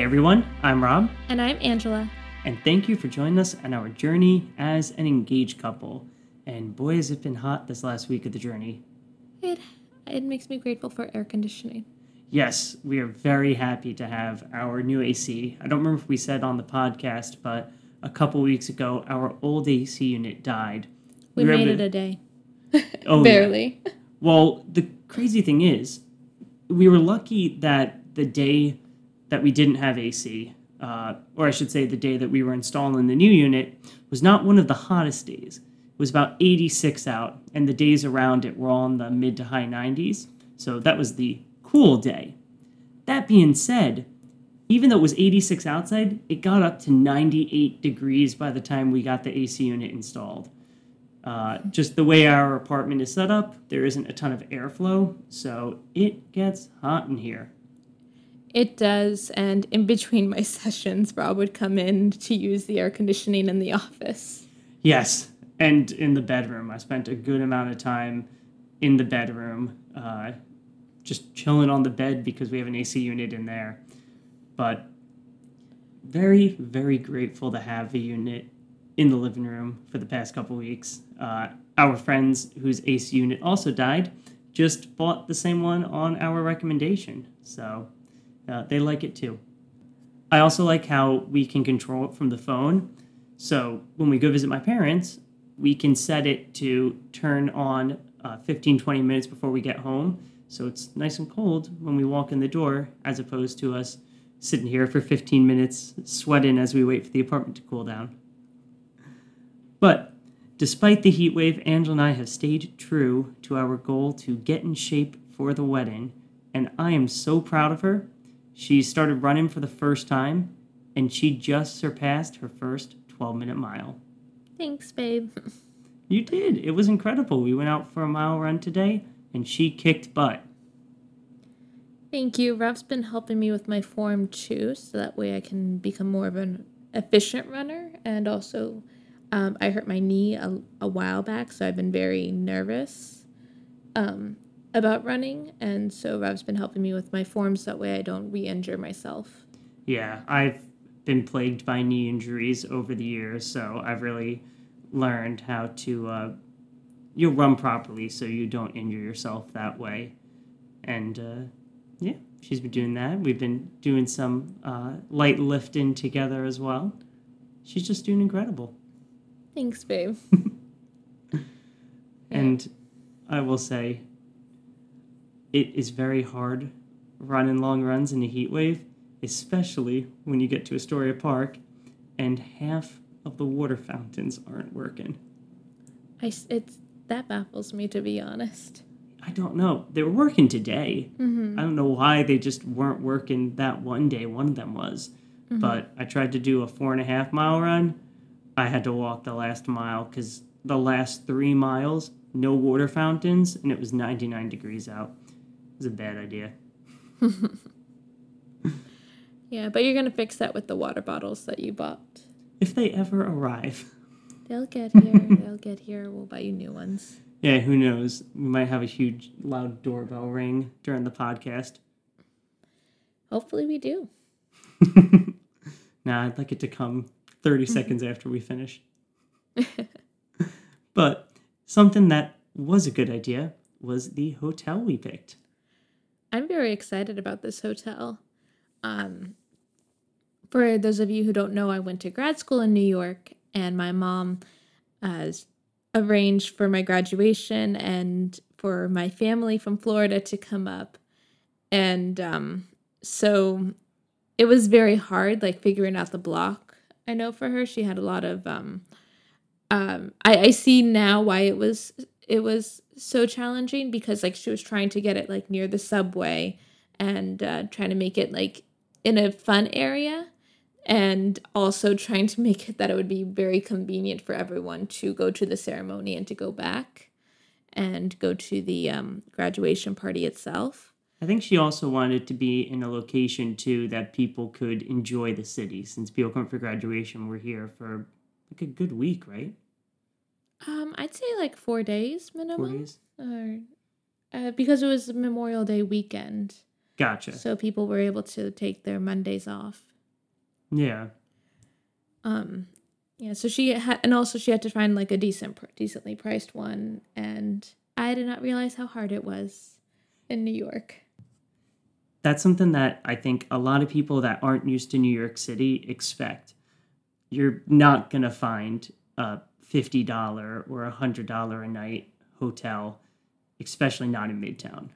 Hey everyone, I'm Rob, And I'm Angela. and thank you for joining us on our journey as an engaged couple. And boy, has it been hot this last week of the journey. It it makes me grateful for air conditioning. Yes, we are very happy to have our new AC. I don't remember if we said on the podcast, but a couple weeks ago, our old AC unit died. We were made able it a day. Oh, yeah. Barely. Well, the crazy thing is, we were lucky that the day that we didn't have AC, uh, or I should say, the day that we were installing the new unit, was not one of the hottest days. It was about 86 out, and the days around it were all in the mid to high 90s. So that was the cool day. That being said, even though it was 86 outside, it got up to 98 degrees by the time we got the AC unit installed. Uh, just the way our apartment is set up, there isn't a ton of airflow, so it gets hot in here. It does, and in between my sessions, Rob would come in to use the air conditioning in the office. Yes, and in the bedroom, I spent a good amount of time in the bedroom, uh, just chilling on the bed because we have an AC unit in there. But very, very grateful to have a unit in the living room for the past couple weeks. Uh, our friends whose AC unit also died just bought the same one on our recommendation, so uh, they like it too. I also like how we can control it from the phone. So when we go visit my parents, we can set it to turn on uh, 15, 20 minutes before we get home. So it's nice and cold when we walk in the door, as opposed to us sitting here for 15 minutes, sweating as we wait for the apartment to cool down. But despite the heat wave, Angela and I have stayed true to our goal to get in shape for the wedding. And I am so proud of her. She started running for the first time, and she just surpassed her first 12 minute mile. Thanks, babe. You did. It was incredible. We went out for a mile run today, and she kicked butt. Thank you. Rob's been helping me with my form too, so that way I can become more of an efficient runner. And also, um, I hurt my knee a, a while back, so I've been very nervous um, about running. And so Rob's been helping me with my form, so that way I don't re-injure myself. Yeah, I've been plagued by knee injuries over the years, so I've really learned how to uh, you run properly so you don't injure yourself that way. And uh, yeah, she's been doing that. We've been doing some uh, light lifting together as well. She's just doing incredible. Thanks, babe. And I will say, it is very hard running long runs in a heat wave, especially when you get to Astoria Park and half of the water fountains aren't working. I it's that baffles me to be honest. I don't know. They were working today. Mm-hmm. I don't know why they just weren't working that one day. One of them was. But I tried to do a four and a half mile run. I had to walk the last mile because the last three miles, no water fountains, and it was 99 degrees out. Was a bad idea. Yeah, but you're gonna fix that with the water bottles that you bought. If they ever arrive. They'll get here. They'll get here. We'll buy you new ones. Yeah, who knows? We might have a huge, loud doorbell ring during the podcast. Hopefully, we do. Nah, I'd like it to come 30 mm-hmm. seconds after we finish. but something that was a good idea was the hotel we picked. I'm very excited about this hotel. Um, for those of you who don't know, I went to grad school in New York, and my mom has arranged for my graduation and for my family from Florida to come up. And um, so it was very hard, like figuring out the block. I know for her, she had a lot of. Um, um, I, I see now why it was it was so challenging because like she was trying to get it like near the subway and uh, trying to make it like in a fun area and also trying to make it that it would be very convenient for everyone to go to the ceremony and to go back and go to the um, graduation party itself. I think she also wanted to be in a location too that people could enjoy the city since people come for graduation were here for like a good week, right? Um, I'd say like four days minimum. Four days. Or, uh, because it was Memorial Day weekend, Gotcha. so people were able to take their Mondays off. Yeah. Um, yeah. So she had, and also she had to find like a decent, pr- decently priced one, and I did not realize how hard it was in New York. That's something that I think a lot of people that aren't used to New York City expect. You're not going to find a $50 or a $100 a night hotel, especially not in Midtown.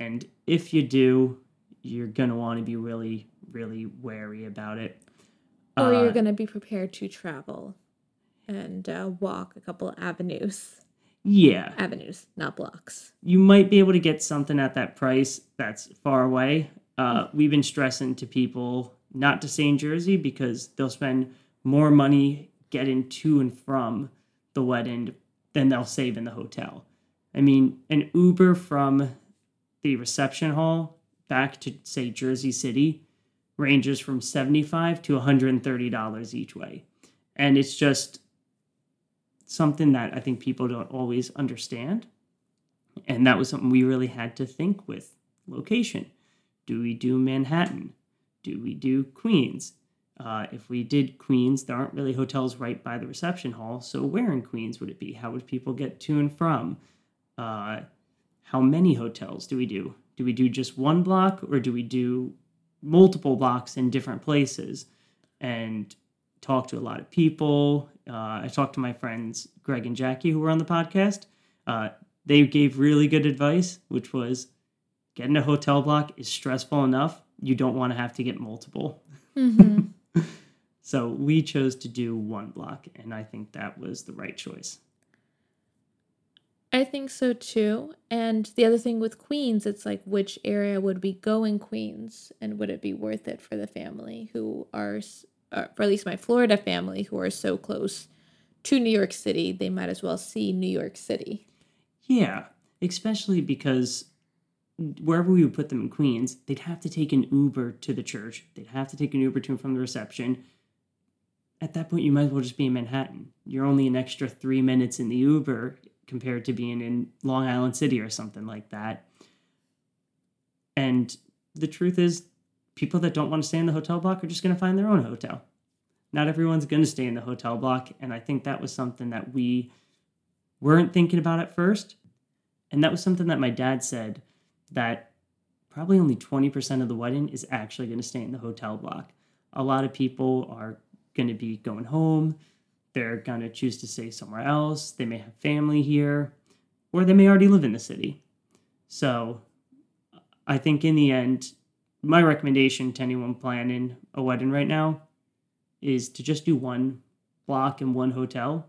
And if you do, you're going to want to be really, really wary about it. Or Uh, you're going to be prepared to travel and uh, walk a couple avenues. Yeah. Avenues, not blocks. you might be able to get something at that price that's far away. Uh, we've been stressing to people not to stay in Jersey because they'll spend more money getting to and from the wedding than they'll save in the hotel. I mean, an Uber from the reception hall back to, say, Jersey City ranges from 75 to $130 each way. And it's just something that I think people don't always understand. And that was something we really had to think with location. Do we do Manhattan? Do we do Queens? Uh, if we did Queens, there aren't really hotels right by the reception hall. So where in Queens would it be? How would people get to and from? Uh, how many hotels do we do? Do we do just one block or do we do multiple blocks in different places? And talk to a lot of people. Uh, I talked to my friends Greg and Jackie who were on the podcast. Uh, they gave really good advice, which was getting a hotel block is stressful enough. You don't want to have to get multiple. hmm So we chose to do one block, and I think that was the right choice. I think so too. And the other thing with Queens, it's like which area would we go in Queens, and would it be worth it for the family who are, uh, for at least my Florida family, who are so close to New York City, they might as well see New York City. Yeah, especially because wherever we would put them in Queens, they'd have to take an Uber to the church. They'd have to take an Uber to and from the reception. At that point, you might as well just be in Manhattan. You're only an extra three minutes in the Uber compared to being in Long Island City or something like that. And the truth is, people that don't want to stay in the hotel block are just going to find their own hotel. Not everyone's going to stay in the hotel block. And I think that was something that we weren't thinking about at first. And that was something that my dad said that probably only 20% of the wedding is actually going to stay in the hotel block. A lot of people are going to be going home. They're going to choose to stay somewhere else. They may have family here, or they may already live in the city. So I think in the end, my recommendation to anyone planning a wedding right now is to just do one block and one hotel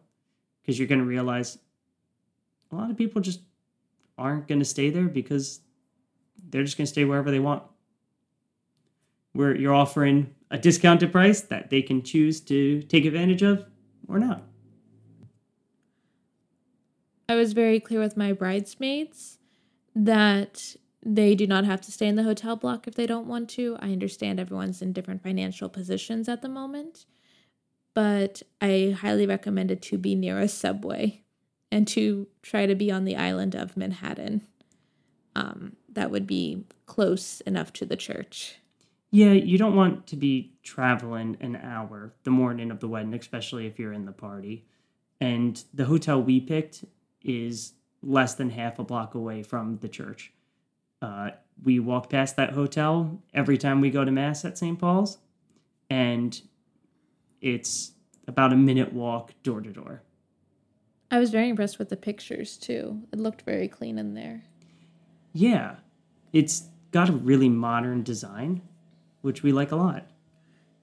because you're going to realize a lot of people just aren't going to stay there because they're just going to stay wherever they want. Where you're offering a discounted price that they can choose to take advantage of or not. I was very clear with my bridesmaids that they do not have to stay in the hotel block if they don't want to. I understand everyone's in different financial positions at the moment, but I highly recommend it to be near a subway and to try to be on the island of Manhattan. Um, that would be close enough to the church. Yeah, you don't want to be traveling an hour the morning of the wedding, especially if you're in the party. And the hotel we picked is less than half a block away from the church. Uh, we walk past that hotel every time we go to Mass at St. Paul's, and it's about a minute walk door to door. I was very impressed with the pictures too. It looked very clean in there. Yeah, it's got a really modern design, which we like a lot.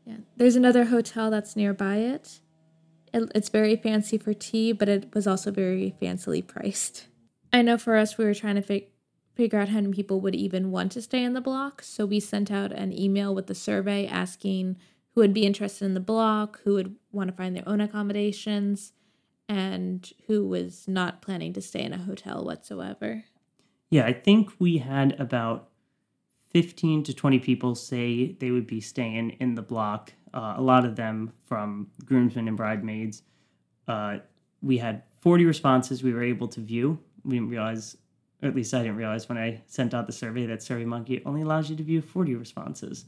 Yeah. There's another hotel that's nearby it. it. It's very fancy for tea, but it was also very fancily priced. I know for us, we were trying to fig- figure out how many people would even want to stay in the block. So we sent out an email with a survey asking who would be interested in the block, who would want to find their own accommodations, and who was not planning to stay in a hotel whatsoever. Yeah, I think we had about 15 to 20 people say they would be staying in the block. Uh, a lot of them from groomsmen and bridesmaids. Uh, we had 40 responses we were able to view. We didn't realize, or at least I didn't realize when I sent out the survey that SurveyMonkey only allows you to view 40 responses.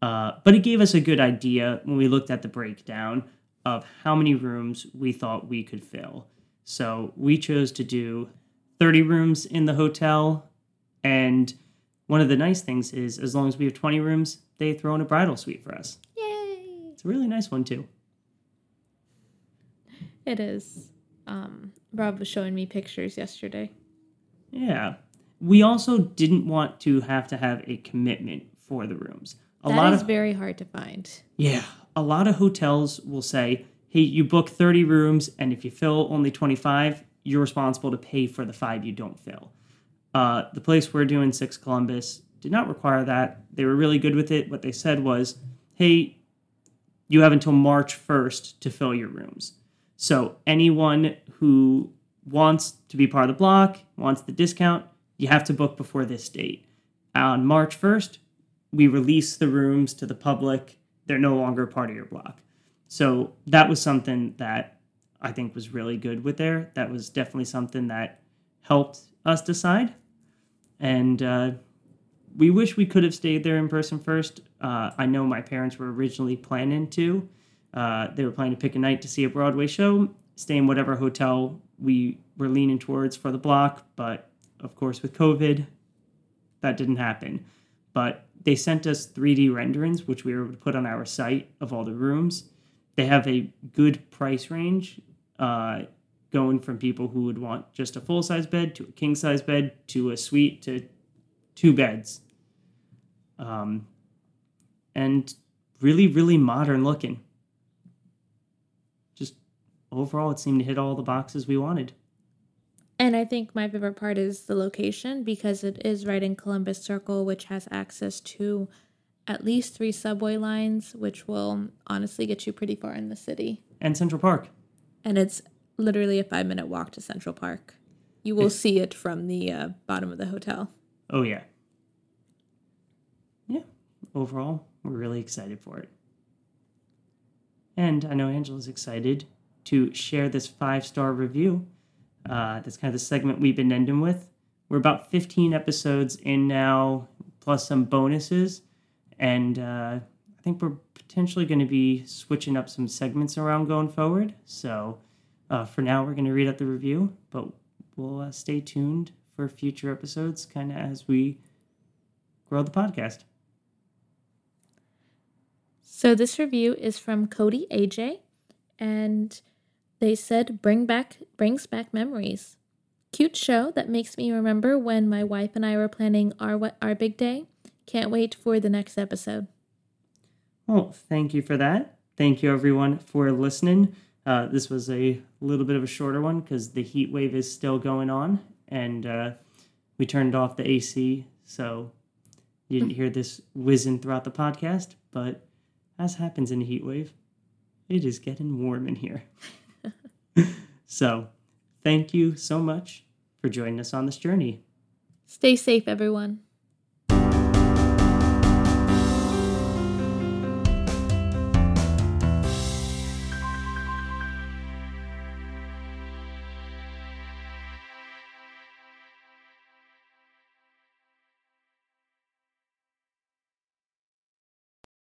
Uh, but it gave us a good idea when we looked at the breakdown of how many rooms we thought we could fill. So we chose to do 30 rooms in the hotel. And one of the nice things is, as long as we have 20 rooms, they throw in a bridal suite for us. Yay! It's a really nice one, too. It is. Um, Rob was showing me pictures yesterday. Yeah. We also didn't want to have to have a commitment for the rooms. A That lot is of very hard to find. Yeah, a lot of hotels will say, "Hey, you book 30 rooms and if you fill only 25, you're responsible to pay for the 5 you don't fill." Uh, the place we're doing, Six Columbus, did not require that. They were really good with it. What they said was, "Hey, you have until March 1st to fill your rooms." So, anyone who wants to be part of the block, wants the discount, you have to book before this date. On March 1st, we release the rooms to the public. They're no longer part of your block. So that was something that I think was really good with there. That was definitely something that helped us decide. And uh, we wish we could have stayed there in person first. Uh, I know my parents were originally planning to. Uh, they were planning to pick a night to see a Broadway show, stay in whatever hotel we were leaning towards for the block. But of course, with COVID, that didn't happen. But they sent us 3D renderings, which we were able to put on our site of all the rooms. They have a good price range, uh, going from people who would want just a full size bed to a king size bed to a suite to two beds. Um, and really, really modern looking. Just overall, it seemed to hit all the boxes we wanted. And I think my favorite part is the location because it is right in Columbus Circle, which has access to at least three subway lines, which will honestly get you pretty far in the city. And Central Park. And it's literally a five minute walk to Central Park. You will see it from the uh, bottom of the hotel. Oh, yeah. Yeah. Overall, we're really excited for it. And I know Angela's excited to share this five star review. Uh, that's kind of the segment we've been ending with. We're about 15 episodes in now, plus some bonuses. And uh, I think we're potentially going to be switching up some segments around going forward. So uh, for now, we're going to read out the review, but we'll uh, stay tuned for future episodes kind of as we grow the podcast. So this review is from Cody AJ, and they said bring back brings back memories. Cute show that makes me remember when my wife and I were planning our our big day. Can't wait for the next episode. Well, thank you for that. Thank you, everyone, for listening. Uh, this was a little bit of a shorter one because the heat wave is still going on, and uh, we turned off the AC, so you didn't hear this whizzing throughout the podcast. But as happens in a heat wave, it is getting warm in here. so, thank you so much for joining us on this journey. Stay safe, everyone.